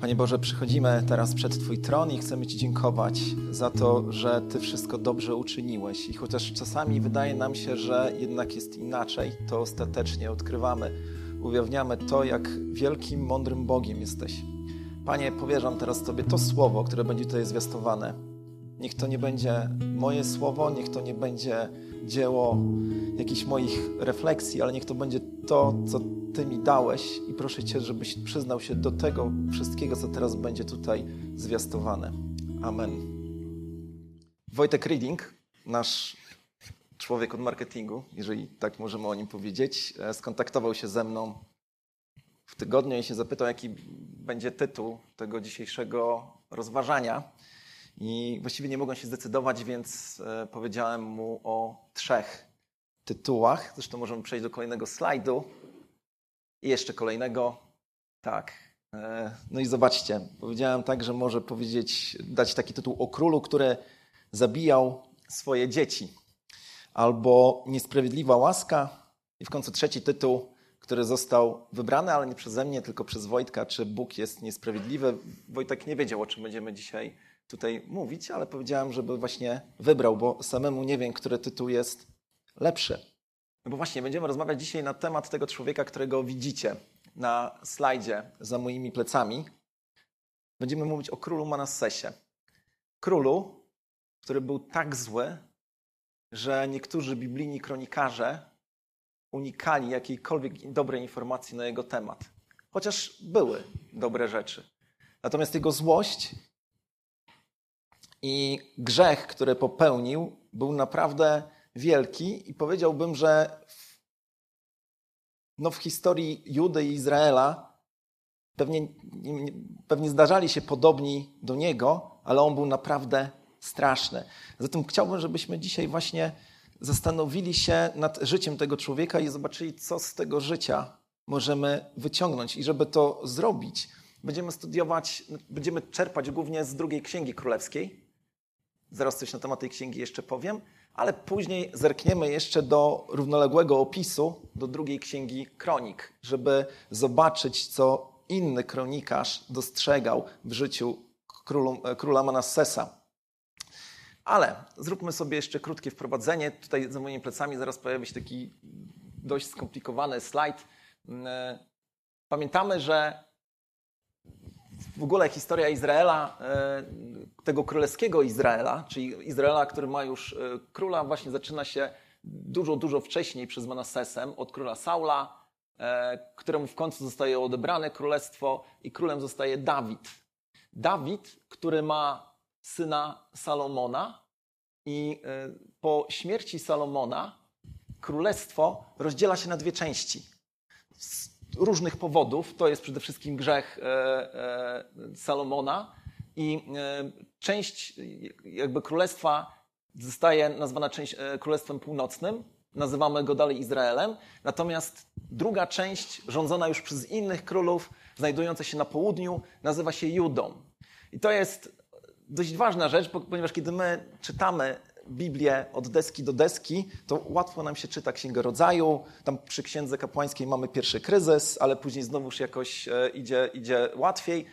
Panie Boże, przychodzimy teraz przed Twój tron i chcemy Ci dziękować za to, że Ty wszystko dobrze uczyniłeś. I chociaż czasami wydaje nam się, że jednak jest inaczej, to ostatecznie odkrywamy, ujawniamy to, jak wielkim, mądrym Bogiem jesteś. Panie, powierzam teraz Tobie to słowo, które będzie tutaj zwiastowane. Niech to nie będzie moje słowo, niech to nie będzie dzieło jakichś moich refleksji, ale niech to będzie to, co Ty mi dałeś i proszę Cię, żebyś przyznał się do tego wszystkiego, co teraz będzie tutaj zwiastowane. Amen. Wojtek Reading, nasz człowiek od marketingu, jeżeli tak możemy o nim powiedzieć, e, skontaktował się ze mną w tygodniu i się zapytał, jaki będzie tytuł tego dzisiejszego rozważania. I właściwie nie mogłem się zdecydować, więc e, powiedziałem mu o trzech tytułach. Zresztą możemy przejść do kolejnego slajdu. I jeszcze kolejnego. Tak. E, no i zobaczcie, powiedziałem tak, że może powiedzieć, dać taki tytuł o królu, który zabijał swoje dzieci. Albo Niesprawiedliwa łaska. I w końcu trzeci tytuł, który został wybrany, ale nie przeze mnie, tylko przez Wojtka, czy Bóg jest niesprawiedliwy. Wojtek nie wiedział, o czym będziemy dzisiaj tutaj mówić, ale powiedziałem, żeby właśnie wybrał, bo samemu nie wiem, który tytuł jest lepszy. No bo właśnie będziemy rozmawiać dzisiaj na temat tego człowieka, którego widzicie na slajdzie za moimi plecami. Będziemy mówić o królu Manassesie. Królu, który był tak zły, że niektórzy biblijni kronikarze unikali jakiejkolwiek dobrej informacji na jego temat. Chociaż były dobre rzeczy. Natomiast jego złość i grzech, który popełnił, był naprawdę wielki i powiedziałbym, że no w historii Judy i Izraela pewnie, pewnie zdarzali się podobni do niego, ale on był naprawdę straszny. Zatem chciałbym, żebyśmy dzisiaj właśnie zastanowili się nad życiem tego człowieka i zobaczyli, co z tego życia możemy wyciągnąć. I żeby to zrobić, będziemy studiować, będziemy czerpać głównie z drugiej księgi królewskiej. Zaraz coś na temat tej księgi jeszcze powiem, ale później zerkniemy jeszcze do równoległego opisu, do drugiej księgi kronik, żeby zobaczyć, co inny kronikarz dostrzegał w życiu królu, króla Manassesa. Ale zróbmy sobie jeszcze krótkie wprowadzenie. Tutaj za moimi plecami zaraz pojawi się taki dość skomplikowany slajd. Mm, pamiętamy, że w ogóle historia Izraela, e, tego królewskiego Izraela, czyli Izraela, który ma już e, króla, właśnie zaczyna się dużo, dużo wcześniej przez Manassesem, od króla Saula, e, któremu w końcu zostaje odebrane królestwo i królem zostaje Dawid. Dawid, który ma syna Salomona i po śmierci Salomona królestwo rozdziela się na dwie części różnych powodów. To jest przede wszystkim grzech e, e, Salomona i e, część jakby królestwa zostaje nazwana część królestwem północnym. Nazywamy go dalej Izraelem. Natomiast druga część, rządzona już przez innych królów, znajdująca się na południu, nazywa się Judą. I to jest dość ważna rzecz, ponieważ kiedy my czytamy Biblię od deski do deski, to łatwo nam się czyta Księgę Rodzaju. Tam przy Księdze Kapłańskiej mamy pierwszy kryzys, ale później znowuż jakoś e, idzie, idzie łatwiej.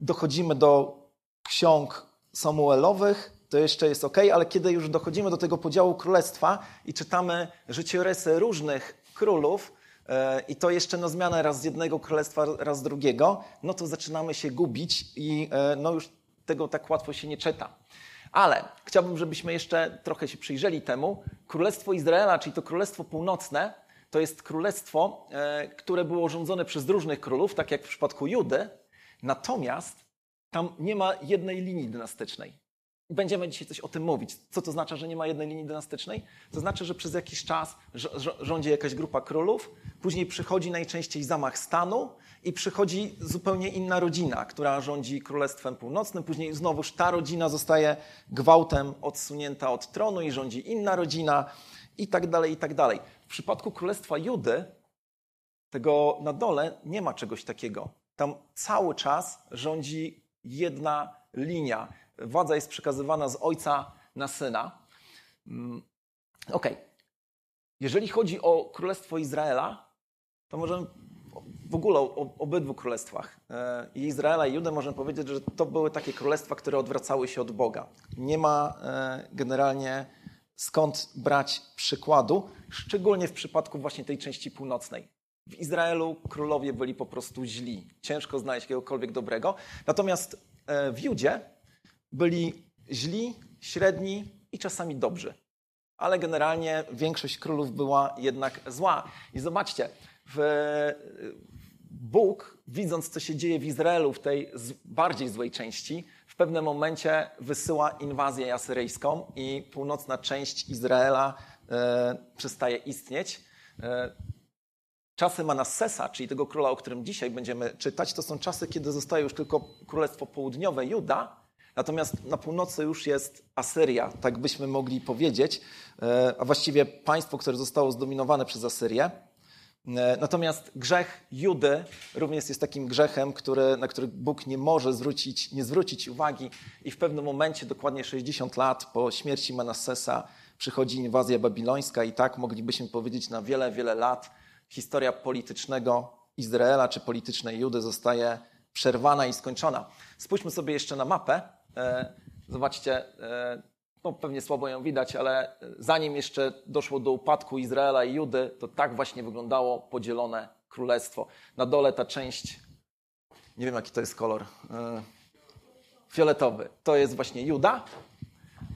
Dochodzimy do ksiąg Samuelowych, to jeszcze jest ok, ale kiedy już dochodzimy do tego podziału królestwa i czytamy życiorysy różnych królów, e, i to jeszcze no, zmiana raz z jednego królestwa, raz z drugiego, no to zaczynamy się gubić i e, no, już tego tak łatwo się nie czyta. Ale chciałbym, żebyśmy jeszcze trochę się przyjrzeli temu. Królestwo Izraela, czyli to Królestwo Północne, to jest królestwo, e, które było rządzone przez różnych królów, tak jak w przypadku Judy. Natomiast tam nie ma jednej linii dynastycznej. Będziemy dzisiaj coś o tym mówić. Co to znaczy, że nie ma jednej linii dynastycznej? To znaczy, że przez jakiś czas rządzi jakaś grupa królów, później przychodzi najczęściej zamach stanu i przychodzi zupełnie inna rodzina, która rządzi Królestwem Północnym. Później znowuż ta rodzina zostaje gwałtem odsunięta od tronu i rządzi inna rodzina i tak dalej, i tak dalej. W przypadku Królestwa Judy, tego na dole, nie ma czegoś takiego. Tam cały czas rządzi jedna linia. Władza jest przekazywana z ojca na syna. Mm, ok. Jeżeli chodzi o Królestwo Izraela, to możemy w ogóle o obydwu królestwach, e, i Izraela i Judę, możemy powiedzieć, że to były takie królestwa, które odwracały się od Boga. Nie ma e, generalnie skąd brać przykładu, szczególnie w przypadku właśnie tej części północnej. W Izraelu królowie byli po prostu źli. Ciężko znaleźć jakiegokolwiek dobrego. Natomiast e, w Judzie byli źli, średni i czasami dobrzy. Ale generalnie większość królów była jednak zła. I zobaczcie, w, Bóg, widząc co się dzieje w Izraelu, w tej bardziej złej części, w pewnym momencie wysyła inwazję asyryjską i północna część Izraela e, przestaje istnieć. E, czasy Manassesa, czyli tego króla, o którym dzisiaj będziemy czytać, to są czasy, kiedy zostaje już tylko Królestwo Południowe, Juda, natomiast na północy już jest Asyria, tak byśmy mogli powiedzieć, e, a właściwie państwo, które zostało zdominowane przez Asyrię. E, natomiast grzech Judy również jest takim grzechem, który, na który Bóg nie może zwrócić, nie zwrócić uwagi i w pewnym momencie, dokładnie 60 lat po śmierci Manassesa, przychodzi inwazja babilońska i tak moglibyśmy powiedzieć na wiele, wiele lat historia politycznego Izraela czy politycznej Judy zostaje przerwana i skończona. Spójrzmy sobie jeszcze na mapę. E, zobaczcie, e, no pewnie słabo ją widać, ale zanim jeszcze doszło do upadku Izraela i Judy, to tak właśnie wyglądało podzielone królestwo. Na dole ta część, nie wiem jaki to jest kolor, e, fioletowy, to jest właśnie Juda,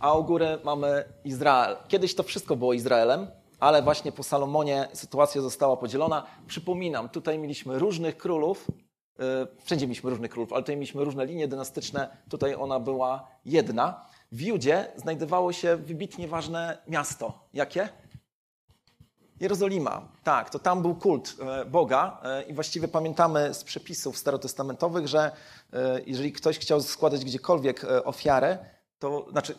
a u góry mamy Izrael. Kiedyś to wszystko było Izraelem, ale właśnie po Salomonie sytuacja została podzielona. Przypominam, tutaj mieliśmy różnych królów, wszędzie mieliśmy różnych królów, ale tutaj mieliśmy różne linie dynastyczne, tutaj ona była jedna. W Judzie znajdowało się wybitnie ważne miasto. Jakie? Jerozolima. Tak, to tam był kult e, Boga e, i właściwie pamiętamy z przepisów starotestamentowych, że e, jeżeli ktoś chciał składać gdziekolwiek ofiarę, to znaczy,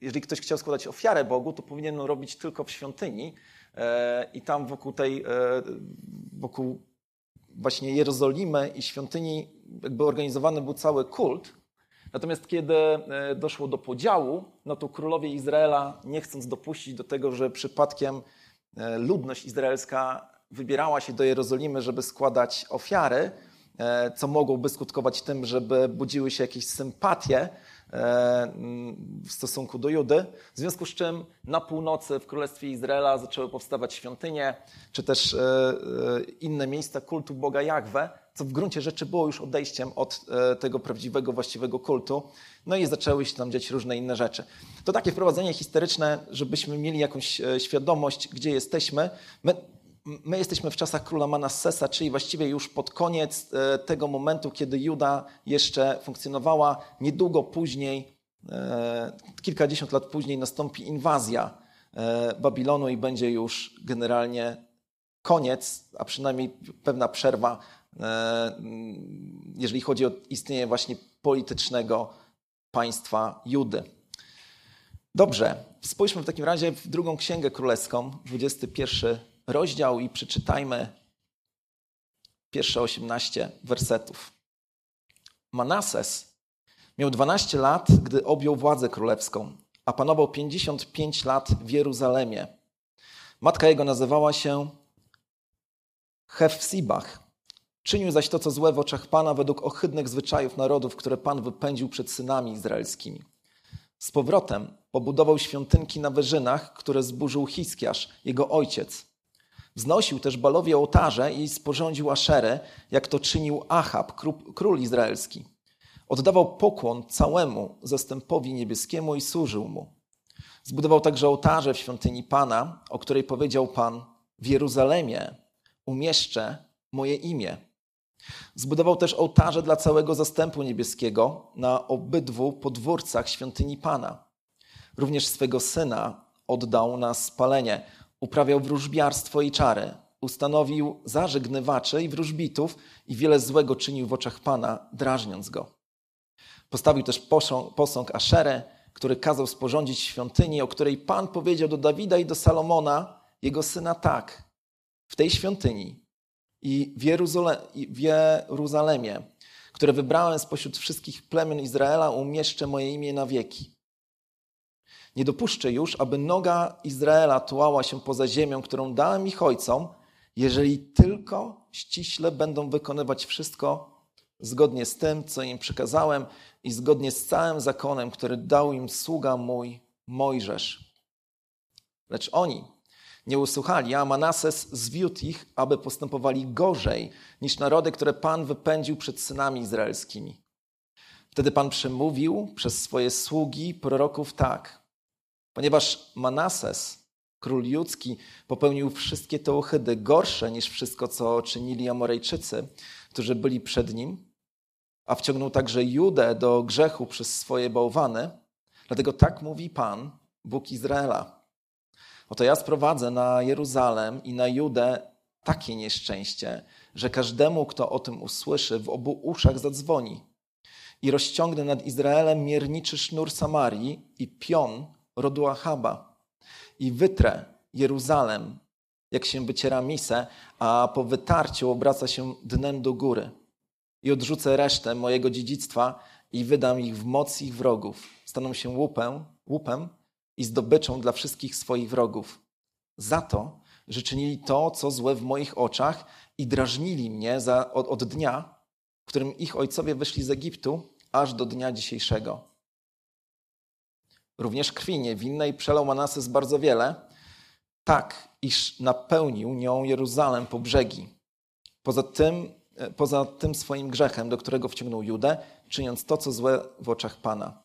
jeżeli ktoś chciał składać ofiarę Bogu, to powinien robić tylko w świątyni i tam wokół tej, wokół właśnie Jerozolimy i świątyni jakby organizowany był cały kult, Natomiast kiedy e, doszło do podziału, no to królowie Izraela, nie chcąc dopuścić do tego, że przypadkiem e, ludność izraelska wybierała się do Jerozolimy, żeby składać ofiary, e, co mogłoby skutkować tym, żeby budziły się jakieś sympatie w stosunku do Judy, w związku z czym na północy w Królestwie Izraela zaczęły powstawać świątynie, czy też inne miejsca kultu Boga Jahwe, co w gruncie rzeczy było już odejściem od e, tego prawdziwego, właściwego kultu. No i zaczęły się tam dziać różne inne rzeczy. To takie wprowadzenie historyczne, żebyśmy mieli jakąś e, świadomość, gdzie jesteśmy. My, my jesteśmy w czasach króla Manassesa, czyli właściwie już pod koniec e, tego momentu, kiedy Juda jeszcze funkcjonowała. Niedługo później, kilkadziesiąt lat później, nastąpi inwazja Babilonu i będzie już generalnie koniec, a przynajmniej pewna przerwa E, jeżeli chodzi o istnienie właśnie politycznego państwa Judy. Dobrze, spójrzmy w takim razie w drugą księgę królewską, 21 rozdział i przeczytajmy pierwsze 18 wersetów. Manases miał 12 lat, gdy objął władzę królewską, a panował 55 lat w Jeruzalemie. Matka jego nazywała się Hefsibach, Czynił zaś to, co złe w oczach Pana, według ohydnych zwyczajów narodów, które Pan wypędził przed synami izraelskimi. Z powrotem pobudował świątynki na wyżynach, które zburzył Hiskiarz, jego ojciec. Wznosił też Balowi ołtarze i sporządził aszerę, jak to czynił Achab, król izraelski. Oddawał pokłon całemu zastępowi niebieskiemu i służył mu. Zbudował także ołtarze w świątyni Pana, o której powiedział Pan: W Jeruzalemie umieszczę moje imię. Zbudował też ołtarze dla całego zastępu niebieskiego na obydwu podwórcach świątyni Pana. Również swego syna oddał na spalenie. Uprawiał wróżbiarstwo i czary. Ustanowił zażegnywaczy i wróżbitów i wiele złego czynił w oczach Pana, drażniąc go. Postawił też posąg Aszerę, który kazał sporządzić świątyni, o której Pan powiedział do Dawida i do Salomona, jego syna, tak. W tej świątyni i w, Jeruzale w Jeruzalemie, które wybrałem spośród wszystkich plemion Izraela, umieszczę moje imię na wieki. Nie dopuszczę już, aby noga Izraela tułała się poza ziemią, którą dałem ich ojcom jeżeli tylko ściśle będą wykonywać wszystko zgodnie z tym, co im przykazałem i zgodnie z całym zakonem, który dał im sługa mój Mojżesz. Lecz oni nie usłuchali, a Manases zwiódł ich, aby postępowali gorzej niż narody, które Pan wypędził przed synami izraelskimi. Wtedy Pan przemówił przez swoje sługi proroków tak. Ponieważ Manases, król judzki, popełnił wszystkie te uchydy gorsze niż wszystko, co czynili Amorejczycy, którzy byli przed nim, a wciągnął także Judę do grzechu przez swoje bałwany, dlatego tak mówi Pan, Bóg Izraela. Oto ja sprowadzę na Jeruzalem i na Judę takie nieszczęście, że każdemu, kto o tym usłyszy, w obu uszach zadzwoni. I rozciągnę nad Izraelem mierniczy sznur Samarii i pion rodu Achaba. I wytrę Jeruzalem, jak się wyciera misę, a po wytarciu obraca się dnem do góry. I odrzucę resztę mojego dziedzictwa i wydam ich w moc ich wrogów. Staną się łupem, łupem i zdobyczą dla wszystkich swoich wrogów. Za to, że czynili to, co złe w moich oczach i drażnili mnie za, od, od dnia, w którym ich ojcowie wyszli z Egiptu, aż do dnia dzisiejszego. Również krwi niewinnej przelał Manases bardzo wiele, tak iż napełnił nią Jeruzalem po brzegi. Poza tym, e, poza tym swoim grzechem, do którego wciągnął Judę, czyniąc to, co złe w oczach Pana.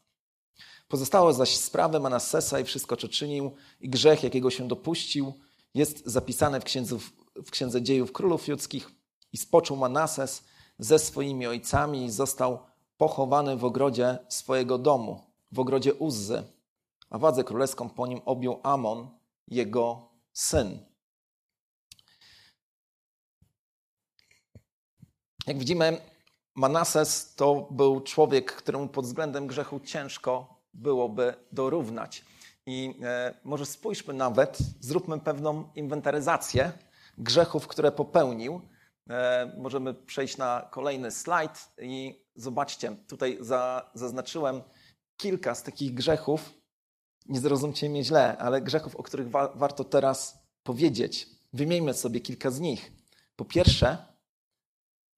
Pozostałe zaś sprawy Manassesa i wszystko, co czynił i grzech, jakiego się dopuścił, jest zapisane w księdze, w księdze dziejów królów judzkich. I spoczął Manasses ze swoimi ojcami i został pochowany w ogrodzie swojego domu, w ogrodzie Uzzy, a władzę królewską po nim objął Amon, jego syn. Jak widzimy, Manases to był człowiek, któremu pod względem grzechu ciężko byłoby dorównać. I e, może spójrzmy nawet, zróbmy pewną inwentaryzację grzechów, które popełnił. E, możemy przejść na kolejny slajd i zobaczcie, tutaj za, zaznaczyłem kilka z takich grzechów. Nie zrozumcie mnie źle, ale grzechów, o których wa warto teraz powiedzieć. Wymieńmy sobie kilka z nich. Po pierwsze,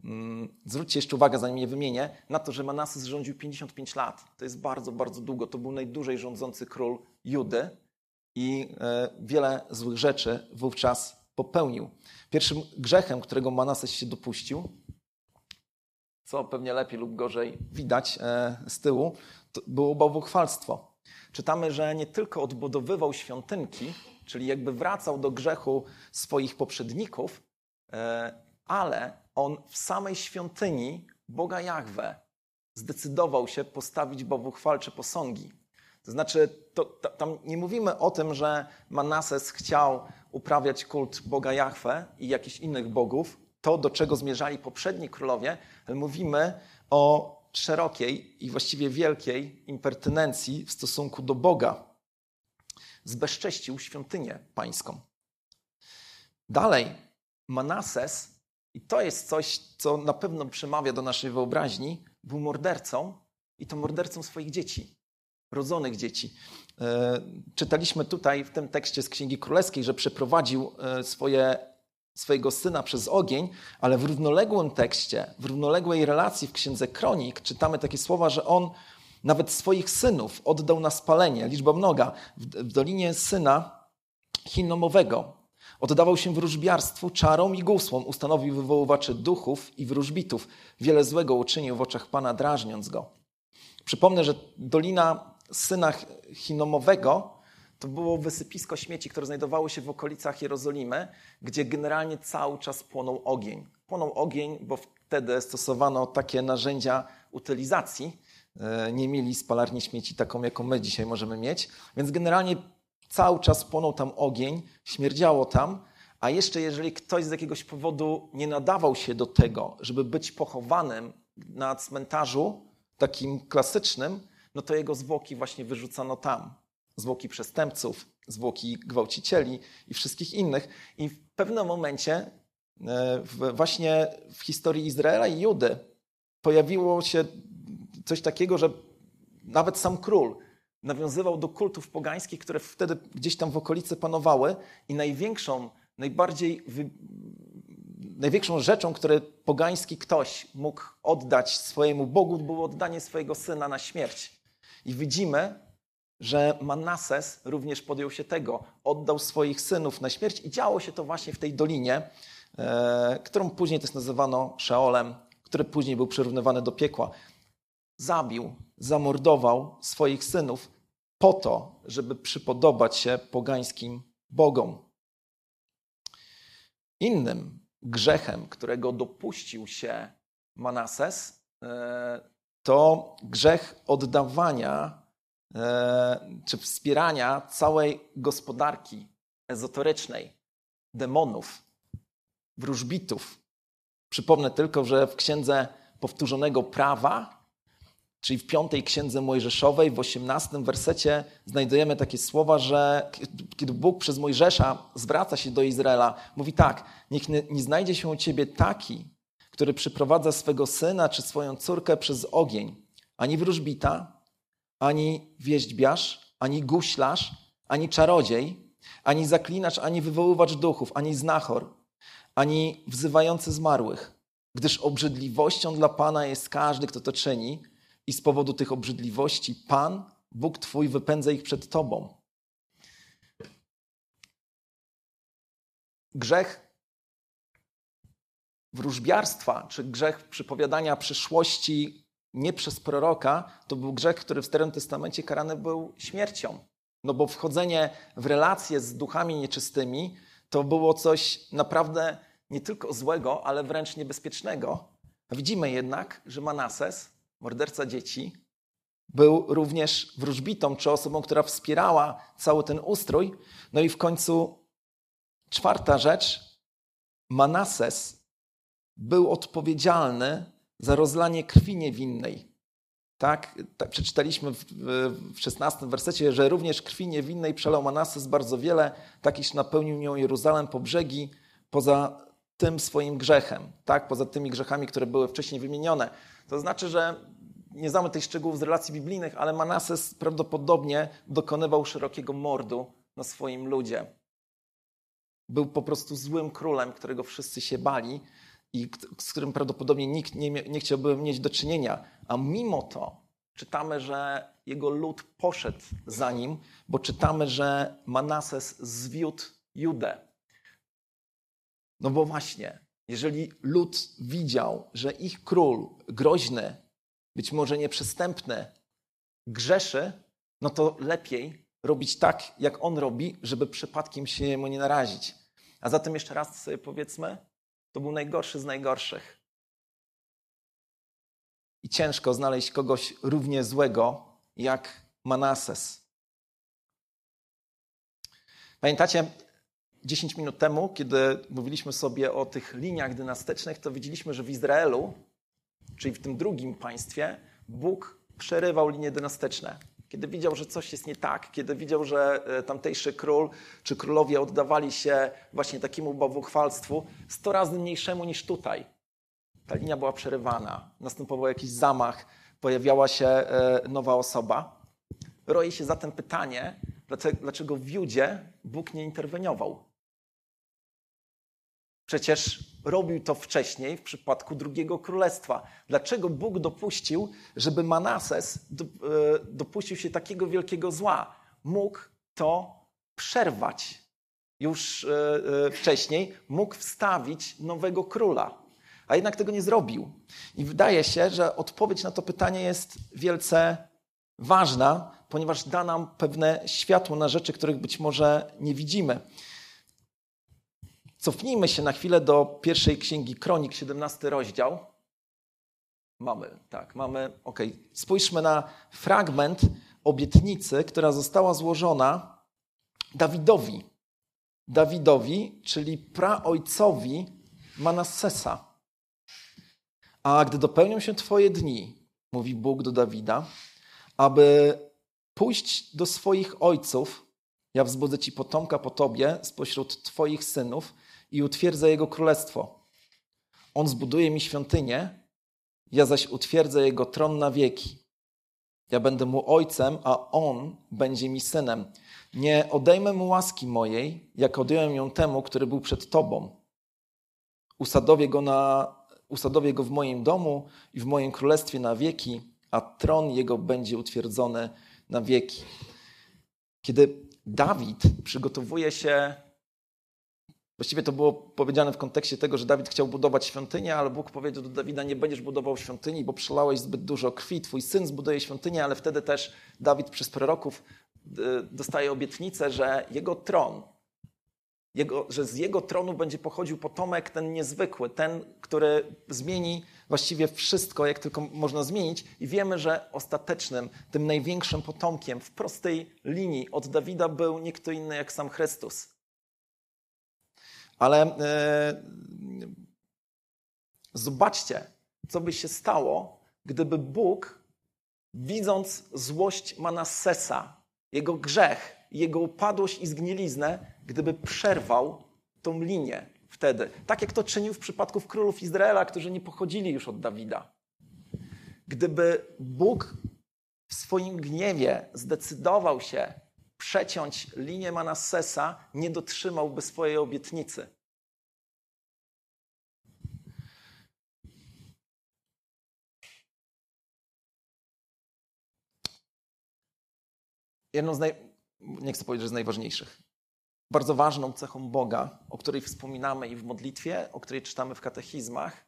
Mm, zwróćcie jeszcze uwagę, zanim je wymienię, na to, że Manasys rządził 55 lat. To jest bardzo, bardzo długo. To był najdłużej rządzący król Judy i e, wiele złych rzeczy wówczas popełnił. Pierwszym grzechem, którego Manasys się dopuścił, co pewnie lepiej lub gorzej widać e, z tyłu, było bałwochwalstwo. Czytamy, że nie tylko odbudowywał świątynki, czyli jakby wracał do grzechu swoich poprzedników, e, ale on w samej świątyni Boga Jahwe zdecydował się postawić bałwochwalcze posągi. To znaczy, to, to, tam nie mówimy o tym, że Manases chciał uprawiać kult Boga Jahwe i jakichś innych bogów, to do czego zmierzali poprzedni królowie, ale mówimy o szerokiej i właściwie wielkiej impertynencji w stosunku do Boga. Zbezcześcił świątynię pańską. Dalej, Manases i to jest coś, co na pewno przemawia do naszej wyobraźni. Był mordercą i to mordercą swoich dzieci, rodzonych dzieci. E, czytaliśmy tutaj w tym tekście z Księgi Królewskiej, że przeprowadził e, swoje, swojego syna przez ogień, ale w równoległym tekście, w równoległej relacji w Księdze Kronik czytamy takie słowa, że on nawet swoich synów oddał na spalenie, liczba mnoga, w, w dolinie syna Hinnomowego, Oddawał się wróżbiarstwu, czarom i gusłom, ustanowił wywoływaczy duchów i wróżbitów. Wiele złego uczynił w oczach Pana, drażniąc go. Przypomnę, że Dolina Syna Hinomowego to było wysypisko śmieci, które znajdowało się w okolicach Jerozolimy, gdzie generalnie cały czas płonął ogień. Płonął ogień, bo wtedy stosowano takie narzędzia utylizacji. E, nie mieli spalarni śmieci taką, jaką my dzisiaj możemy mieć. Więc generalnie Cały czas płonął tam ogień, śmierdziało tam, a jeszcze jeżeli ktoś z jakiegoś powodu nie nadawał się do tego, żeby być pochowanym na cmentarzu takim klasycznym, no to jego zwłoki właśnie wyrzucano tam. Zwłoki przestępców, zwłoki gwałcicieli i wszystkich innych. I w pewnym momencie, e, właśnie w historii Izraela i Judy, pojawiło się coś takiego, że nawet sam król nawiązywał do kultów pogańskich, które wtedy gdzieś tam w okolicy panowały i największą, najbardziej, wy... największą rzeczą, którą pogański ktoś mógł oddać swojemu Bogu, było oddanie swojego syna na śmierć. I widzimy, że Manases również podjął się tego, oddał swoich synów na śmierć i działo się to właśnie w tej dolinie, e, którą później też nazywano Szeolem, który później był przyrównywany do piekła. Zabił, zamordował swoich synów po to, żeby przypodobać się pogańskim bogom. Innym grzechem, którego dopuścił się Manases, e, to grzech oddawania czy wspierania całej gospodarki ezoterycznej, demonów, wróżbitów. Przypomnę tylko, że w księdze powtórzonego prawa, czyli w piątej księdze Mojżeszowej, w osiemnastym wersecie, znajdujemy takie słowa, że kiedy Bóg przez Mojżesza zwraca się do Izraela, mówi tak: Niech nie, nie znajdzie się u ciebie taki, który przyprowadza swego syna czy swoją córkę przez ogień, ani wróżbita, ani wieźdźbiarz, ani guślarz, ani czarodziej, ani zaklinacz, ani wywoływacz duchów, ani znachor, ani wzywający zmarłych, gdyż obrzydliwością dla Pana jest każdy, kto to czyni i z powodu tych obrzydliwości Pan, Bóg Twój, wypędza ich przed Tobą. Grzech wróżbiarstwa, czy grzech przypowiadania przyszłości nie przez proroka, to był grzech, który w Starym Testamencie karany był śmiercią. No bo wchodzenie w relacje z duchami nieczystymi to było coś naprawdę nie tylko złego, ale wręcz niebezpiecznego. Widzimy jednak, że Manases, morderca dzieci, był również wróżbitą, czy osobą, która wspierała cały ten ustrój. No i w końcu czwarta rzecz, Manases był odpowiedzialny za rozlanie krwi niewinnej. Tak, tak przeczytaliśmy w, w 16 wersecie, że również krwi niewinnej przelał Manases bardzo wiele, tak iż napełnił nią Jeruzalem po brzegi, poza tym swoim grzechem, tak, poza tymi grzechami, które były wcześniej wymienione. To znaczy, że nie znamy tych szczegółów z relacji biblijnych, ale Manases prawdopodobnie dokonywał szerokiego mordu na swoim ludzie. Był po prostu złym królem, którego wszyscy się bali i z którym prawdopodobnie nikt nie, nie chciałby mieć do czynienia. A mimo to czytamy, że jego lud poszedł za nim, bo czytamy, że Manases zwiódł Judę. No bo właśnie, jeżeli lud widział, że ich król groźny, być może nieprzystępny, grzeszy, no to lepiej robić tak, jak on robi, żeby przypadkiem się jemu nie narazić. A zatem jeszcze raz sobie powiedzmy, to był najgorszy z najgorszych. I ciężko znaleźć kogoś równie złego jak Manases. Pamiętacie, 10 minut temu, kiedy mówiliśmy sobie o tych liniach dynastycznych, to widzieliśmy, że w Izraelu, czyli w tym drugim państwie, Bóg przerywał linie dynastyczne. Kiedy widział, że coś jest nie tak, kiedy widział, że e, tamtejszy król czy królowie oddawali się właśnie takiemu bałwochwalstwu sto razy mniejszemu niż tutaj, ta linia była przerywana, następował jakiś zamach, pojawiała się e, nowa osoba. Roje się zatem pytanie, dlaczego w Judzie Bóg nie interweniował? Przecież robił to wcześniej w przypadku drugiego królestwa. Dlaczego Bóg dopuścił, żeby Manases e, dopuścił się takiego wielkiego zła? Mógł to przerwać już e, e, wcześniej, mógł wstawić nowego króla, a jednak tego nie zrobił. I wydaje się, że odpowiedź na to pytanie jest wielce ważna, ponieważ da nam pewne światło na rzeczy, których być może nie widzimy. Cofnijmy się na chwilę do pierwszej księgi Kronik, 17 rozdział. Mamy, tak, mamy, ok. Spójrzmy na fragment obietnicy, która została złożona Dawidowi. Dawidowi, czyli praojcowi Manassesa. A gdy dopełnią się Twoje dni, mówi Bóg do Dawida, aby pójść do swoich ojców, ja wzbudzę Ci potomka po Tobie spośród Twoich synów, i utwierdzę Jego królestwo. On zbuduje mi świątynię, ja zaś utwierdzę Jego tron na wieki. Ja będę mu ojcem, a on będzie mi synem. Nie odejmę mu łaski mojej, jak odjąłem ją temu, który był przed tobą. Usadowię go, na, usadowię go w moim domu i w moim królestwie na wieki, a tron jego będzie utwierdzony na wieki. Kiedy Dawid przygotowuje się Właściwie to było powiedziane w kontekście tego, że Dawid chciał budować świątynię, ale Bóg powiedział do Dawida: Nie będziesz budował świątyni, bo przelałeś zbyt dużo krwi. Twój syn zbuduje świątynię, ale wtedy też Dawid przez proroków y, dostaje obietnicę, że jego tron, jego, że z jego tronu będzie pochodził potomek ten niezwykły, ten, który zmieni właściwie wszystko, jak tylko można zmienić. I wiemy, że ostatecznym, tym największym potomkiem w prostej linii od Dawida był nie kto inny jak sam Chrystus. Ale e, zobaczcie, co by się stało, gdyby Bóg, widząc złość Manassesa, jego grzech, jego upadłość i zgniliznę, gdyby przerwał tą linię wtedy. Tak jak to czynił w przypadku królów Izraela, którzy nie pochodzili już od Dawida. Gdyby Bóg w swoim gniewie zdecydował się przeciąć linię Manassesa, nie dotrzymałby swojej obietnicy. Jedną z naj... nie chcę powiedzieć, że z najważniejszych. Bardzo ważną cechą Boga, o której wspominamy i w modlitwie, o której czytamy w katechizmach,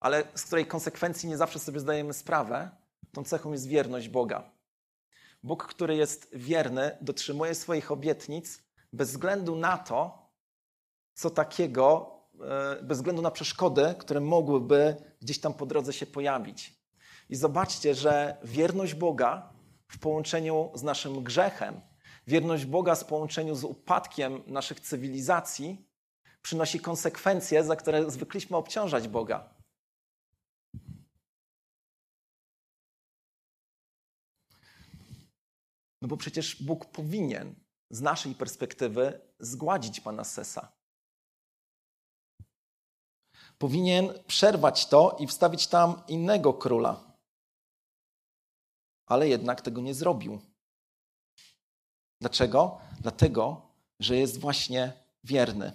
ale z której konsekwencji nie zawsze sobie zdajemy sprawę, tą cechą jest wierność Boga. Bóg, który jest wierny, dotrzymuje swoich obietnic bez względu na to, co takiego, e, bez względu na przeszkody, które mogłyby gdzieś tam po drodze się pojawić. I zobaczcie, że wierność Boga w połączeniu z naszym grzechem, wierność Boga w połączeniu z upadkiem naszych cywilizacji przynosi konsekwencje, za które zwykliśmy obciążać Boga. No bo przecież Bóg powinien z naszej perspektywy zgładzić pana Sesa. Powinien przerwać to i wstawić tam innego króla. Ale jednak tego nie zrobił. Dlaczego? Dlatego, że jest właśnie wierny.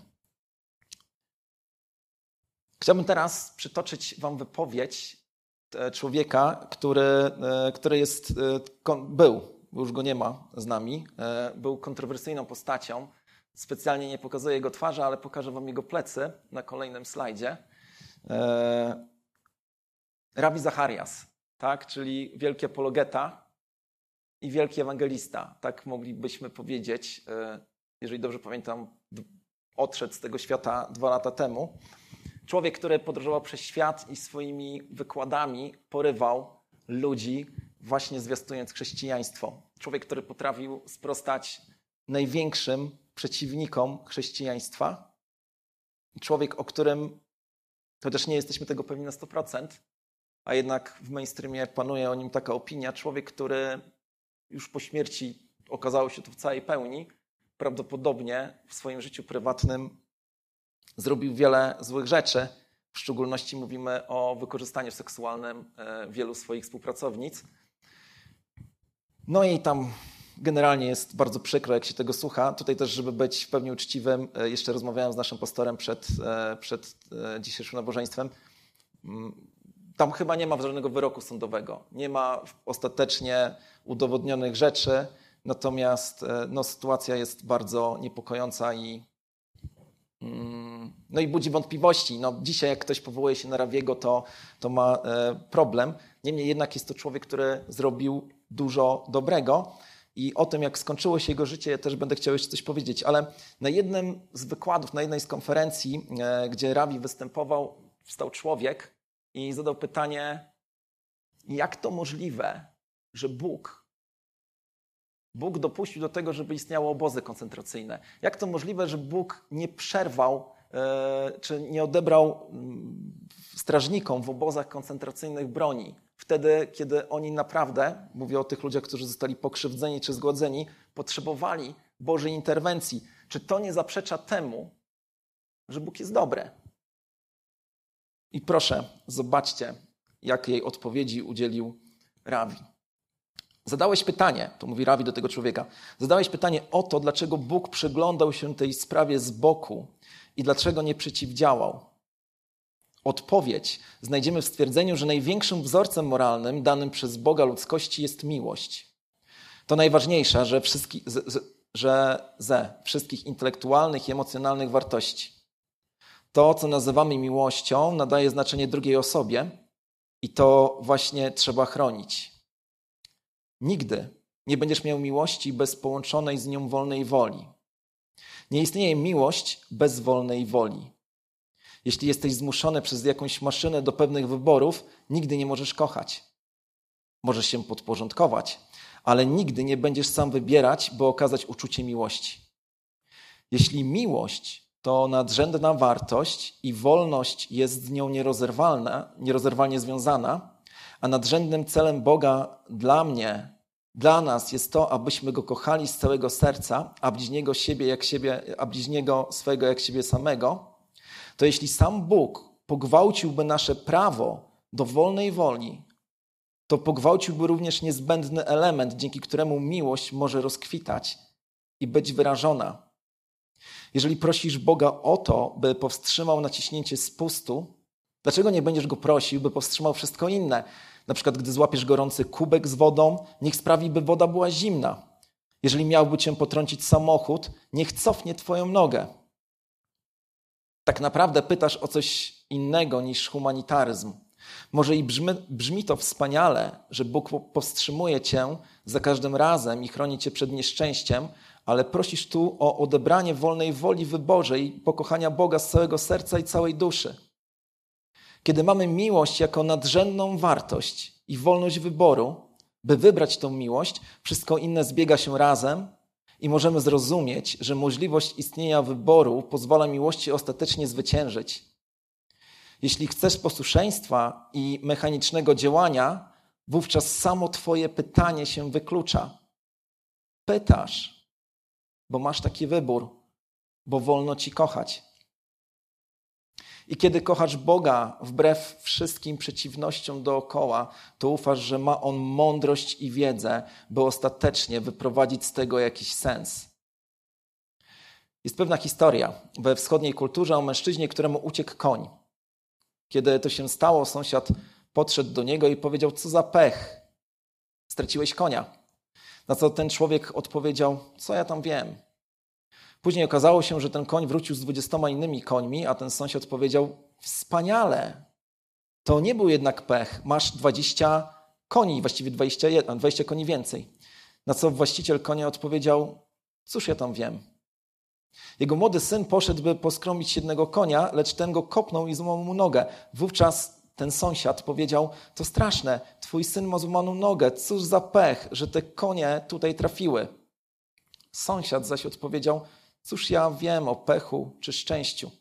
Chciałbym teraz przytoczyć Wam wypowiedź e, człowieka, który, e, który jest, e, był bo już go nie ma z nami, e, był kontrowersyjną postacią. Specjalnie nie pokazuję jego twarzy, ale pokażę wam jego plecy na kolejnym slajdzie. E, Rabi Zacharias, tak? czyli wielki apologeta i wielki ewangelista. Tak moglibyśmy powiedzieć, e, jeżeli dobrze pamiętam, odszedł z tego świata dwa lata temu. Człowiek, który podróżował przez świat i swoimi wykładami porywał ludzi właśnie zwiastując chrześcijaństwo. Człowiek, który potrafił sprostać największym przeciwnikom chrześcijaństwa. Człowiek, o którym, chociaż nie jesteśmy tego pewni na 100%, a jednak w mainstreamie panuje o nim taka opinia, człowiek, który już po śmierci okazało się to w całej pełni, prawdopodobnie w swoim życiu prywatnym zrobił wiele złych rzeczy. W szczególności mówimy o wykorzystaniu seksualnym e, wielu swoich współpracownic. No i tam generalnie jest bardzo przykro, jak się tego słucha. Tutaj też, żeby być w pełni uczciwym, e, jeszcze rozmawiałem z naszym pastorem przed, e, przed e, dzisiejszym nabożeństwem. Mm, tam chyba nie ma żadnego wyroku sądowego. Nie ma ostatecznie udowodnionych rzeczy, natomiast no, sytuacja jest bardzo niepokojąca i, mm, no i budzi wątpliwości. No, dzisiaj jak ktoś powołuje się na Rawiego, to, to ma problem. Niemniej jednak jest to człowiek, który zrobił dużo dobrego. I o tym, jak skończyło się jego życie, ja też będę chciał jeszcze coś powiedzieć. Ale na jednym z wykładów, na jednej z konferencji, e, gdzie Rabi występował, wstał człowiek i zadał pytanie, jak to możliwe, że Bóg, Bóg dopuścił do tego, żeby istniały obozy koncentracyjne? Jak to możliwe, że Bóg nie przerwał, e, czy nie odebrał mm, strażnikom w obozach koncentracyjnych broni? wtedy, kiedy oni naprawdę, mówię o tych ludziach, którzy zostali pokrzywdzeni czy zgładzeni, potrzebowali Bożej interwencji. Czy to nie zaprzecza temu, że Bóg jest dobry? I proszę, zobaczcie, jakiej odpowiedzi udzielił Rawi. Zadałeś pytanie, to mówi Rawi do tego człowieka, zadałeś pytanie o to, dlaczego Bóg przyglądał się tej sprawie z boku i dlaczego nie przeciwdziałał. Odpowiedź znajdziemy w stwierdzeniu, że największym wzorcem moralnym danym przez Boga ludzkości jest miłość. To najważniejsze, że, wszystki, że ze wszystkich intelektualnych i emocjonalnych wartości. To, co nazywamy miłością, nadaje znaczenie drugiej osobie i to właśnie trzeba chronić. Nigdy nie będziesz miał miłości bez połączonej z nią wolnej woli. Nie istnieje miłość bez wolnej woli. Jeśli jesteś zmuszony przez jakąś maszynę do pewnych wyborów, nigdy nie możesz kochać. Możesz się podporządkować, ale nigdy nie będziesz sam wybierać, by okazać uczucie miłości. Jeśli miłość to nadrzędna wartość i wolność jest z nią nierozerwalna, nierozerwalnie związana, a nadrzędnym celem Boga dla mnie, dla nas jest to, abyśmy Go kochali z całego serca, a bliźniego siebie jak siebie, a bliźniego swego jak siebie samego, to jeśli sam Bóg pogwałciłby nasze prawo do wolnej woli, to pogwałciłby również niezbędny element, dzięki któremu miłość może rozkwitać i być wyrażona. Jeżeli prosisz Boga o to, by powstrzymał naciśnięcie spustu, dlaczego nie będziesz go prosił, by powstrzymał wszystko inne? Na przykład, gdy złapiesz gorący kubek z wodą, niech sprawi, by woda była zimna. Jeżeli miałby cię potrącić samochód, niech cofnie twoją nogę. Tak naprawdę pytasz o coś innego niż humanitaryzm. Może i brzmi, brzmi to wspaniale, że Bóg powstrzymuje cię za każdym razem i chroni cię przed nieszczęściem, ale prosisz tu o odebranie wolnej woli wyborze i pokochania Boga z całego serca i całej duszy. Kiedy mamy miłość jako nadrzędną wartość i wolność wyboru, by wybrać tą miłość, wszystko inne zbiega się razem i możemy zrozumieć, że możliwość istnienia wyboru pozwala miłości ostatecznie zwyciężyć. Jeśli chcesz posłuszeństwa i mechanicznego działania, wówczas samo Twoje pytanie się wyklucza. Pytasz, bo masz taki wybór, bo wolno Ci kochać. I kiedy kochasz Boga wbrew wszystkim przeciwnościom dookoła, to ufasz, że ma On mądrość i wiedzę, by ostatecznie wyprowadzić z tego jakiś sens. Jest pewna historia we wschodniej kulturze o mężczyźnie, któremu uciekł koń. Kiedy to się stało, sąsiad podszedł do niego i powiedział: Co za pech, straciłeś konia. Na co ten człowiek odpowiedział: Co ja tam wiem? Później okazało się, że ten koń wrócił z dwudziestoma innymi końmi, a ten sąsiad powiedział: Wspaniale! To nie był jednak pech. Masz 20 koni, właściwie 21, 20 koni więcej. Na co właściciel konia odpowiedział: Cóż ja tam wiem? Jego młody syn poszedł, by poskromić jednego konia, lecz ten go kopnął i złamał mu nogę. Wówczas ten sąsiad powiedział: To straszne, twój syn ma złamaną nogę, cóż za pech, że te konie tutaj trafiły. Sąsiad zaś odpowiedział: Cóż ja wiem o pechu czy szczęściu?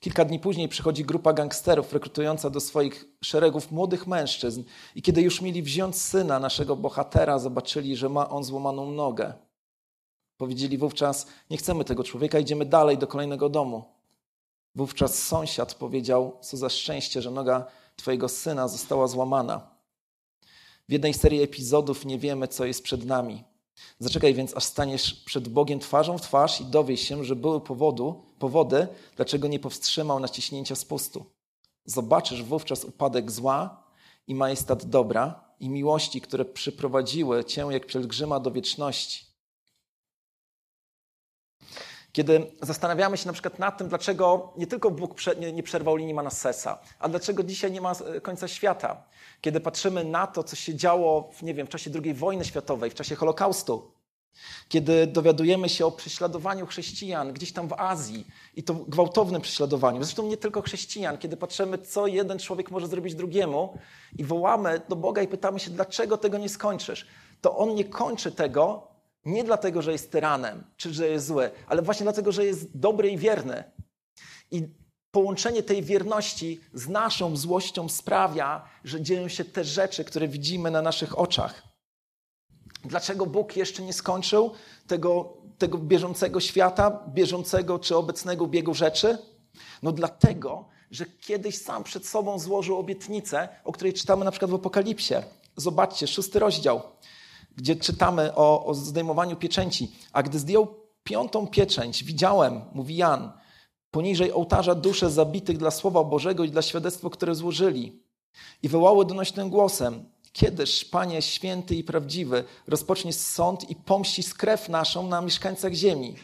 Kilka dni później przychodzi grupa gangsterów rekrutująca do swoich szeregów młodych mężczyzn i kiedy już mieli wziąć syna naszego bohatera, zobaczyli, że ma on złamaną nogę. Powiedzieli wówczas: Nie chcemy tego człowieka, idziemy dalej do kolejnego domu. Wówczas sąsiad powiedział: Co za szczęście, że noga Twojego syna została złamana. W jednej serii epizodów nie wiemy, co jest przed nami. Zaczekaj więc, aż staniesz przed Bogiem twarzą w twarz i dowiesz się, że były powodu, powody, dlaczego nie powstrzymał naciśnięcia spustu. Zobaczysz wówczas upadek zła i majestat dobra i miłości, które przyprowadziły cię jak pielgrzyma do wieczności. Kiedy zastanawiamy się na przykład nad tym, dlaczego nie tylko Bóg nie przerwał linii Manassesa, a dlaczego dzisiaj nie ma e, końca świata. Kiedy patrzymy na to, co się działo w, nie wiem, w czasie II wojny światowej, w czasie Holokaustu, kiedy dowiadujemy się o prześladowaniu chrześcijan gdzieś tam w Azji i to gwałtownym prześladowaniu, zresztą nie tylko chrześcijan, kiedy patrzymy, co jeden człowiek może zrobić drugiemu i wołamy do Boga i pytamy się, dlaczego tego nie skończysz, to On nie kończy tego, nie dlatego, że jest tyranem, czy że jest zły, ale właśnie dlatego, że jest dobry i wierny. I połączenie tej wierności z naszą złością sprawia, że dzieją się te rzeczy, które widzimy na naszych oczach. Dlaczego Bóg jeszcze nie skończył tego, tego bieżącego świata, bieżącego czy obecnego biegu rzeczy? No dlatego, że kiedyś sam przed sobą złożył obietnicę, o której czytamy na przykład w Apokalipsie. Zobaczcie, szósty rozdział, gdzie czytamy o, o zdejmowaniu pieczęci. A gdy zdjął piątą pieczęć, widziałem, mówi Jan, poniżej ołtarza dusze zabitych dla Słowa Bożego i dla świadectwa, które złożyli. I wołały donośnym głosem, Kiedyż, Panie święty i prawdziwy, rozpocznie sąd i pomści krew naszą na mieszkańcach ziemi.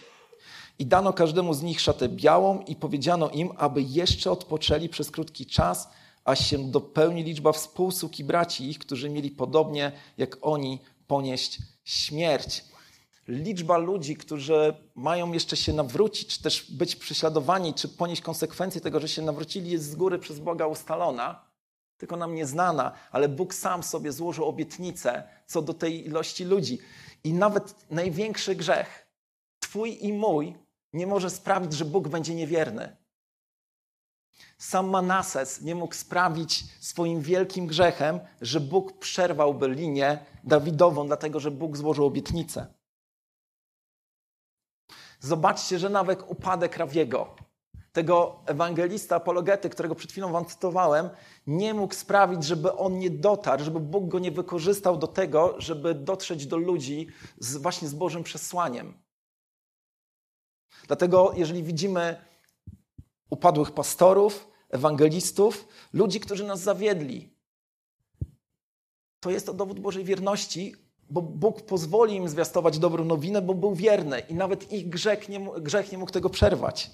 I dano każdemu z nich szatę białą i powiedziano im, aby jeszcze odpoczęli przez krótki czas, aż się dopełni liczba współsług i braci ich, którzy mieli podobnie jak oni ponieść śmierć. Liczba ludzi, którzy mają jeszcze się nawrócić, czy też być prześladowani, czy ponieść konsekwencje tego, że się nawrócili, jest z góry przez Boga ustalona tylko nam nieznana, ale Bóg sam sobie złożył obietnicę co do tej ilości ludzi. I nawet największy grzech, Twój i mój, nie może sprawić, że Bóg będzie niewierny. Sam Manases nie mógł sprawić swoim wielkim grzechem, że Bóg przerwałby linię Dawidową, dlatego że Bóg złożył obietnicę. Zobaczcie, że nawet upadek Rawiego, tego ewangelista, apologety, którego przed chwilą wam cytowałem, nie mógł sprawić, żeby on nie dotarł, żeby Bóg go nie wykorzystał do tego, żeby dotrzeć do ludzi z, właśnie z Bożym przesłaniem. Dlatego, jeżeli widzimy upadłych pastorów, ewangelistów, ludzi, którzy nas zawiedli, to jest to dowód Bożej wierności, bo Bóg pozwoli im zwiastować dobrą nowinę, bo był wierny i nawet ich grzech nie, grzech nie mógł tego przerwać.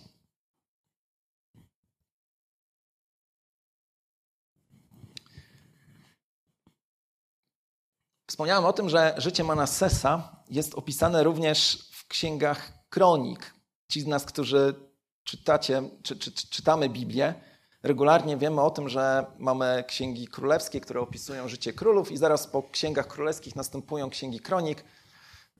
Wspomniałem o tym, że życie Manassesa jest opisane również w księgach kronik. Ci z nas, którzy czytacie, czy, czy, czytamy Biblię, regularnie wiemy o tym, że mamy księgi królewskie, które opisują życie królów, i zaraz po księgach królewskich następują księgi kronik.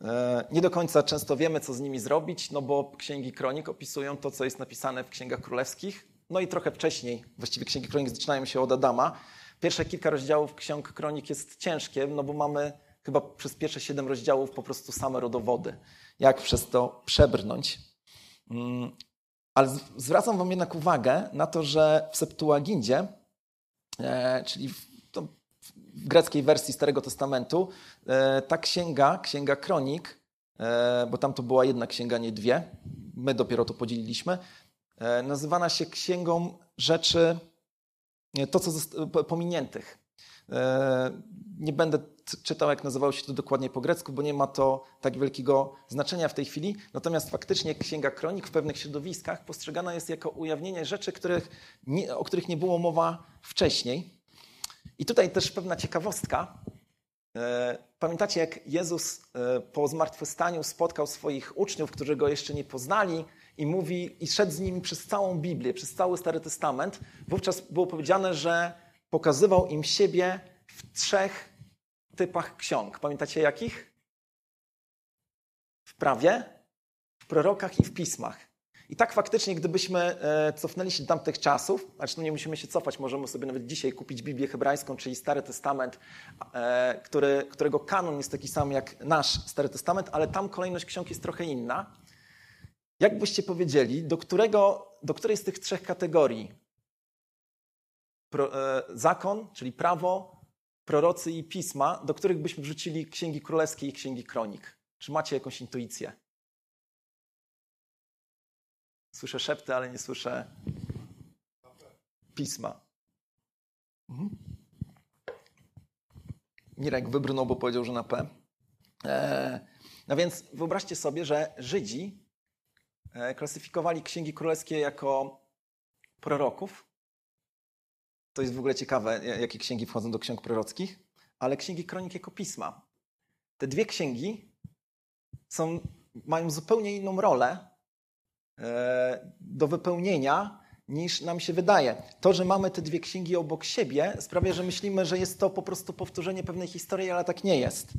E, nie do końca często wiemy, co z nimi zrobić, no bo księgi kronik opisują to, co jest napisane w księgach królewskich. No i trochę wcześniej, właściwie księgi kronik zaczynają się od Adama. Pierwsze kilka rozdziałów ksiąg kronik jest ciężkie, no bo mamy chyba przez pierwsze siedem rozdziałów po prostu same rodowody. Jak przez to przebrnąć? Ale zwracam Wam jednak uwagę na to, że w Septuagindzie, e, czyli w, w greckiej wersji Starego Testamentu, e, ta księga, księga kronik, e, bo tam to była jedna księga, nie dwie, my dopiero to podzieliliśmy, nazywana się księgą rzeczy to, co pominiętych. E, nie będę czytał, jak nazywało się to dokładnie po grecku, bo nie ma to tak wielkiego znaczenia w tej chwili. Natomiast faktycznie Księga Kronik w pewnych środowiskach postrzegana jest jako ujawnienie rzeczy, których nie, o których nie było mowa wcześniej. I tutaj też pewna ciekawostka. E, pamiętacie, jak Jezus e, po zmartwychwstaniu spotkał swoich uczniów, którzy go jeszcze nie poznali, i mówi, i szedł z nimi przez całą Biblię, przez cały Stary Testament, wówczas było powiedziane, że pokazywał im siebie w trzech typach ksiąg. Pamiętacie jakich? W prawie, w prorokach i w pismach. I tak faktycznie, gdybyśmy e, cofnęli się do tamtych czasów, znaczy no nie musimy się cofać, możemy sobie nawet dzisiaj kupić Biblię hebrajską, czyli Stary Testament, e, który, którego kanon jest taki sam jak nasz Stary Testament, ale tam kolejność ksiąg jest trochę inna. Jak byście powiedzieli, do, którego, do której z tych trzech kategorii zakon, czyli prawo, prorocy i pisma, do których byśmy wrzucili księgi królewskie i księgi kronik? Czy macie jakąś intuicję? Słyszę szepty, ale nie słyszę pisma. Mhm. Mirek wybrnął, bo powiedział, że na P. E, no więc wyobraźcie sobie, że Żydzi E, klasyfikowali księgi królewskie jako proroków. To jest w ogóle ciekawe, jakie księgi wchodzą do ksiąg prorockich, ale księgi kronik jako pisma. Te dwie księgi są, mają zupełnie inną rolę e, do wypełnienia niż nam się wydaje. To, że mamy te dwie księgi obok siebie, sprawia, że myślimy, że jest to po prostu powtórzenie pewnej historii, ale tak nie jest.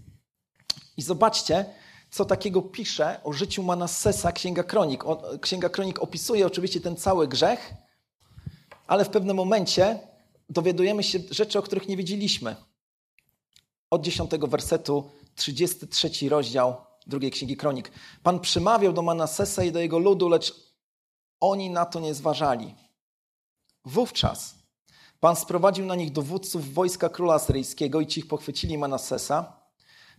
I zobaczcie, co takiego pisze o życiu Manassesa Księga Kronik. Księga Kronik opisuje oczywiście ten cały grzech, ale w pewnym momencie dowiadujemy się rzeczy, o których nie wiedzieliśmy. Od 10 wersetu, 33 rozdział drugiej Księgi Kronik. Pan przymawiał do Manassesa i do jego ludu, lecz oni na to nie zważali. Wówczas Pan sprowadził na nich dowódców wojska króla asyryjskiego i ci ich pochwycili Manassesa,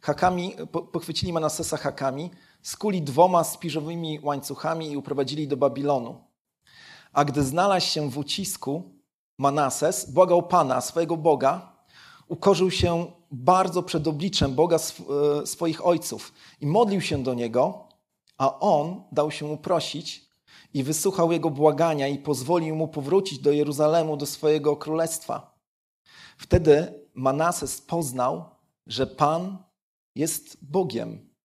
hakami, pochwycili Manassesa hakami, skuli dwoma spiżowymi łańcuchami i uprowadzili do Babilonu. A gdy znalazł się w ucisku, Manases błagał Pana, swojego Boga, ukorzył się bardzo przed obliczem Boga e, swoich ojców i modlił się do Niego, a On dał się uprosić i wysłuchał jego błagania i pozwolił mu powrócić do Jeruzalemu, do swojego królestwa. Wtedy Manases poznał, że Pan jest Bogiem.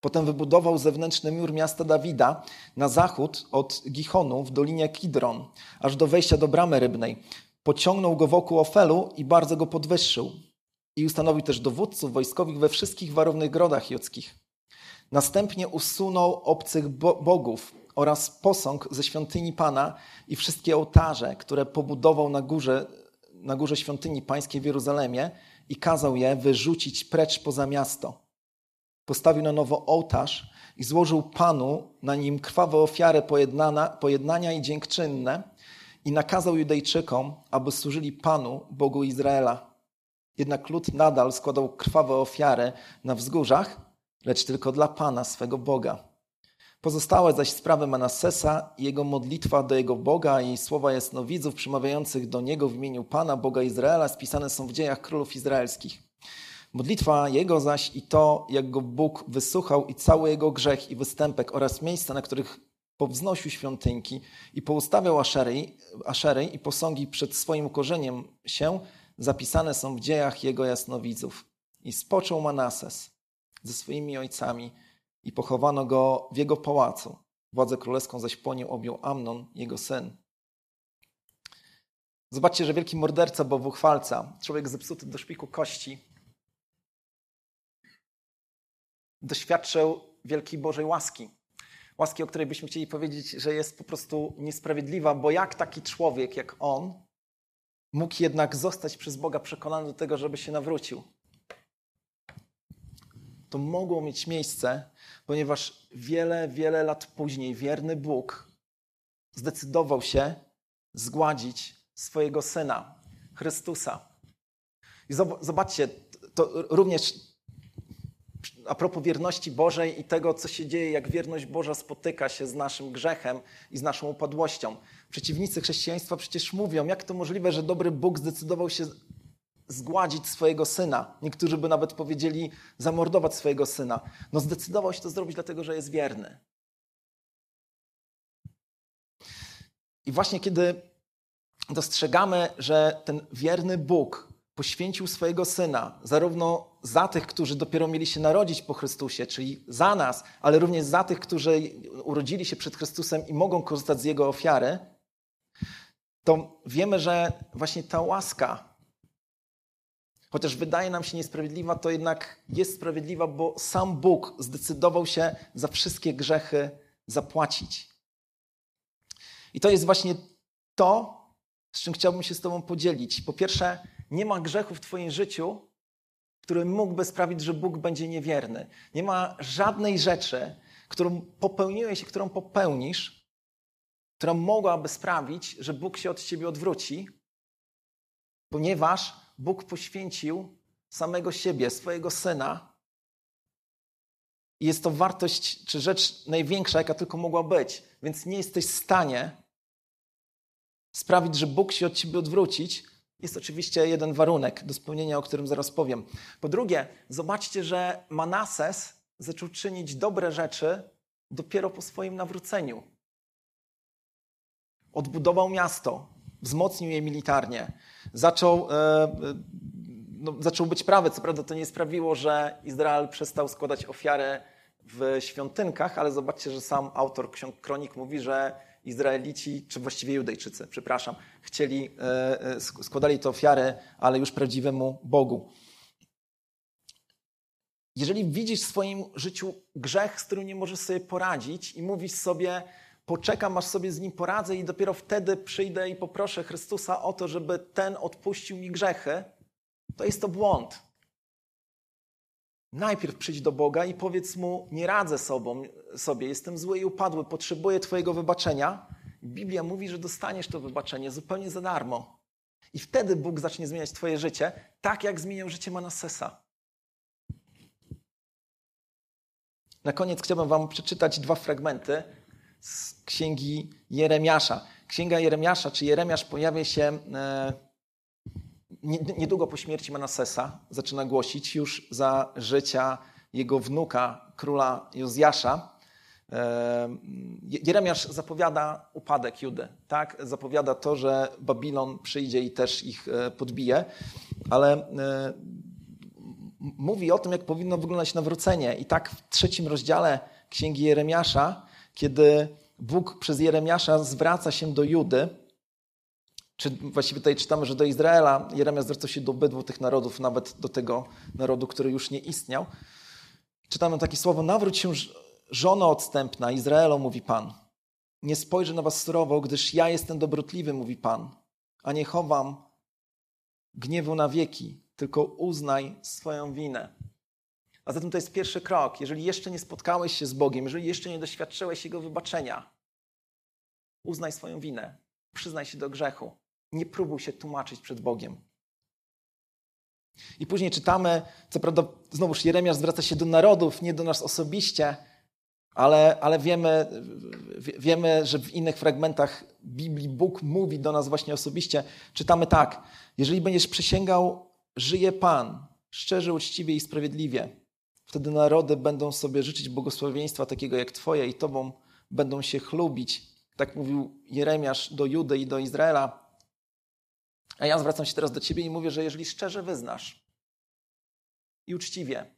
Potem wybudował zewnętrzny mur miasta Dawida na zachód od Gichonu w dolinie Kidron, aż do wejścia do bramy rybnej. Pociągnął go wokół Ofelu i bardzo go podwyższył. I ustanowił też dowódców wojskowych we wszystkich warownych grodach jockich. Następnie usunął obcych bogów oraz posąg ze świątyni Pana i wszystkie ołtarze, które pobudował na górze, na górze świątyni pańskiej w Jeruzalemie i kazał je wyrzucić precz poza miasto. Postawił na nowo ołtarz i złożył Panu na nim krwawe ofiary pojednania i dziękczynne i nakazał Judejczykom, aby służyli Panu, Bogu Izraela. Jednak lud nadal składał krwawe ofiary na wzgórzach, lecz tylko dla Pana, swego Boga. Pozostałe zaś sprawy Manassesa jego modlitwa do jego Boga i słowa jasnowidzów przemawiających do niego w imieniu Pana, Boga Izraela, spisane są w dziejach królów izraelskich. Modlitwa jego zaś i to, jak go Bóg wysłuchał i cały jego grzech i występek oraz miejsca, na których powznosił świątynki i poustawiał aszery, aszery i posągi przed swoim ukorzeniem się, zapisane są w dziejach jego jasnowidzów. I spoczął Manases ze swoimi ojcami i pochowano go w jego pałacu. Władzę królewską zaś po nim objął Amnon, jego syn. Zobaczcie, że wielki morderca, bowuchwalca, człowiek zepsuty do szpiku kości, doświadczył wielkiej Bożej łaski. Łaski, o której byśmy chcieli powiedzieć, że jest po prostu niesprawiedliwa, bo jak taki człowiek jak on mógł jednak zostać przez Boga przekonany do tego, żeby się nawrócił? To mogło mieć miejsce, ponieważ wiele, wiele lat później wierny Bóg zdecydował się zgładzić swojego syna, Chrystusa. I zobaczcie, to również a propos wierności Bożej i tego, co się dzieje, jak wierność Boża spotyka się z naszym grzechem i z naszą upadłością. Przeciwnicy chrześcijaństwa przecież mówią, jak to możliwe, że dobry Bóg zdecydował się zgładzić swojego syna. Niektórzy by nawet powiedzieli zamordować swojego syna. No zdecydował się to zrobić dlatego, że jest wierny. I właśnie kiedy dostrzegamy, że ten wierny Bóg poświęcił swojego syna, zarówno za tych, którzy dopiero mieli się narodzić po Chrystusie, czyli za nas, ale również za tych, którzy urodzili się przed Chrystusem i mogą korzystać z jego ofiary, to wiemy, że właśnie ta łaska, chociaż wydaje nam się niesprawiedliwa, to jednak jest sprawiedliwa, bo sam Bóg zdecydował się za wszystkie grzechy zapłacić. I to jest właśnie to, z czym chciałbym się z Tobą podzielić. Po pierwsze, nie ma grzechu w Twoim życiu, który mógłby sprawić, że Bóg będzie niewierny. Nie ma żadnej rzeczy, którą popełniłeś i którą popełnisz, która mogłaby sprawić, że Bóg się od Ciebie odwróci, ponieważ Bóg poświęcił samego siebie, swojego syna. I jest to wartość, czy rzecz największa, jaka tylko mogła być. Więc nie jesteś w stanie sprawić, że Bóg się od ciebie odwrócić, jest oczywiście jeden warunek do spełnienia, o którym zaraz powiem. Po drugie, zobaczcie, że Manases zaczął czynić dobre rzeczy dopiero po swoim nawróceniu. Odbudował miasto, wzmocnił je militarnie, zaczął, e, e, no, zaczął być prawy. Co prawda to nie sprawiło, że Izrael przestał składać ofiary w świątynkach, ale zobaczcie, że sam autor ksiąg kronik mówi, że Izraelici, czy właściwie Judejczycy, przepraszam, chcieli, e, e, składali te ofiary, ale już prawdziwemu Bogu. Jeżeli widzisz w swoim życiu grzech, z którym nie możesz sobie poradzić i mówisz sobie, poczekam, aż sobie z nim poradzę i dopiero wtedy przyjdę i poproszę Chrystusa o to, żeby ten odpuścił mi grzechy, to jest to błąd. Najpierw przyjdź do Boga i powiedz Mu, nie radzę sobą, sobie, jestem zły i upadły, potrzebuję Twojego wybaczenia Biblia mówi, że dostaniesz to wybaczenie zupełnie za darmo. I wtedy Bóg zacznie zmieniać Twoje życie, tak jak zmieniał życie Manassesa. Na koniec chciałbym Wam przeczytać dwa fragmenty z księgi Jeremiasza. Księga Jeremiasza, czy Jeremiasz pojawia się e, niedługo po śmierci Manassesa, zaczyna głosić już za życia jego wnuka, króla Jozjasza. E, Jeremiasz zapowiada upadek Judy, tak? Zapowiada to, że Babilon przyjdzie i też ich e, podbije, ale mówi o tym, jak powinno wyglądać nawrócenie. I tak w trzecim rozdziale Księgi Jeremiasza, kiedy Bóg przez Jeremiasza zwraca się do Judy, czy właściwie tutaj czytamy, że do Izraela, Jeremiasz zwraca się do obydwu tych narodów, nawet do tego narodu, który już nie istniał. Czytamy takie słowo, nawróć się żono odstępna, Izraelo, mówi Pan. Nie spojrzę na was surowo, gdyż ja jestem dobrotliwy, mówi Pan, a nie chowam gniewu na wieki tylko uznaj swoją winę. A zatem to jest pierwszy krok. Jeżeli jeszcze nie spotkałeś się z Bogiem, jeżeli jeszcze nie doświadczyłeś Jego wybaczenia, uznaj swoją winę, przyznaj się do grzechu. Nie próbuj się tłumaczyć przed Bogiem. I później czytamy, co prawda znowuż Jeremiasz zwraca się do narodów, nie do nas osobiście, ale, ale wiemy, wiemy, że w innych fragmentach Biblii Bóg mówi do nas właśnie osobiście. Czytamy tak, jeżeli będziesz przysięgał żyje Pan, szczerze, uczciwie i sprawiedliwie. Wtedy narody będą sobie życzyć błogosławieństwa takiego jak Twoje i Tobą będą się chlubić. Tak mówił Jeremiasz do Judy i do Izraela. A ja zwracam się teraz do Ciebie i mówię, że jeżeli szczerze wyznasz i uczciwie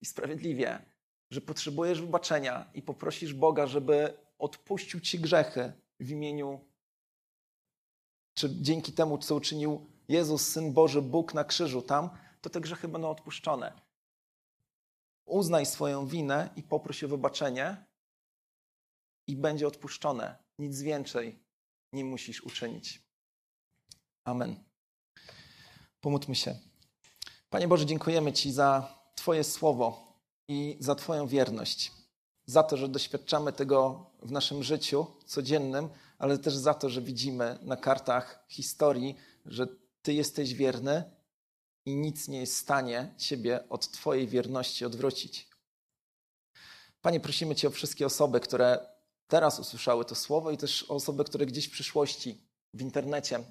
i sprawiedliwie, że potrzebujesz wybaczenia i poprosisz Boga, żeby odpuścił Ci grzechy w imieniu, czy dzięki temu, co uczynił Jezus, Syn Boży, Bóg na krzyżu tam, to te grzechy będą odpuszczone. Uznaj swoją winę i poproś o wybaczenie i będzie odpuszczone. Nic więcej nie musisz uczynić. Amen. Pomódlmy się. Panie Boże, dziękujemy Ci za Twoje słowo i za Twoją wierność. Za to, że doświadczamy tego w naszym życiu codziennym, ale też za to, że widzimy na kartach historii, że ty jesteś wierny i nic nie jest w stanie Ciebie od Twojej wierności odwrócić. Panie, prosimy Cię o wszystkie osoby, które teraz usłyszały to słowo i też o osoby, które gdzieś w przyszłości w internecie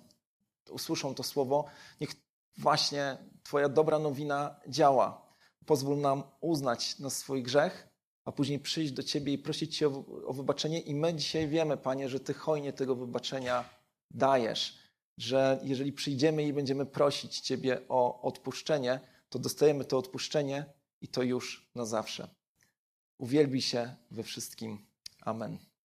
usłyszą to słowo. Niech właśnie Twoja dobra nowina działa. Pozwól nam uznać na swój grzech, a później przyjść do Ciebie i prosić Cię o, o wybaczenie. I my dzisiaj wiemy, Panie, że Ty hojnie tego wybaczenia dajesz że jeżeli przyjdziemy i będziemy prosić Ciebie o odpuszczenie, to dostajemy to odpuszczenie i to już na zawsze. Uwielbi się we wszystkim. Amen.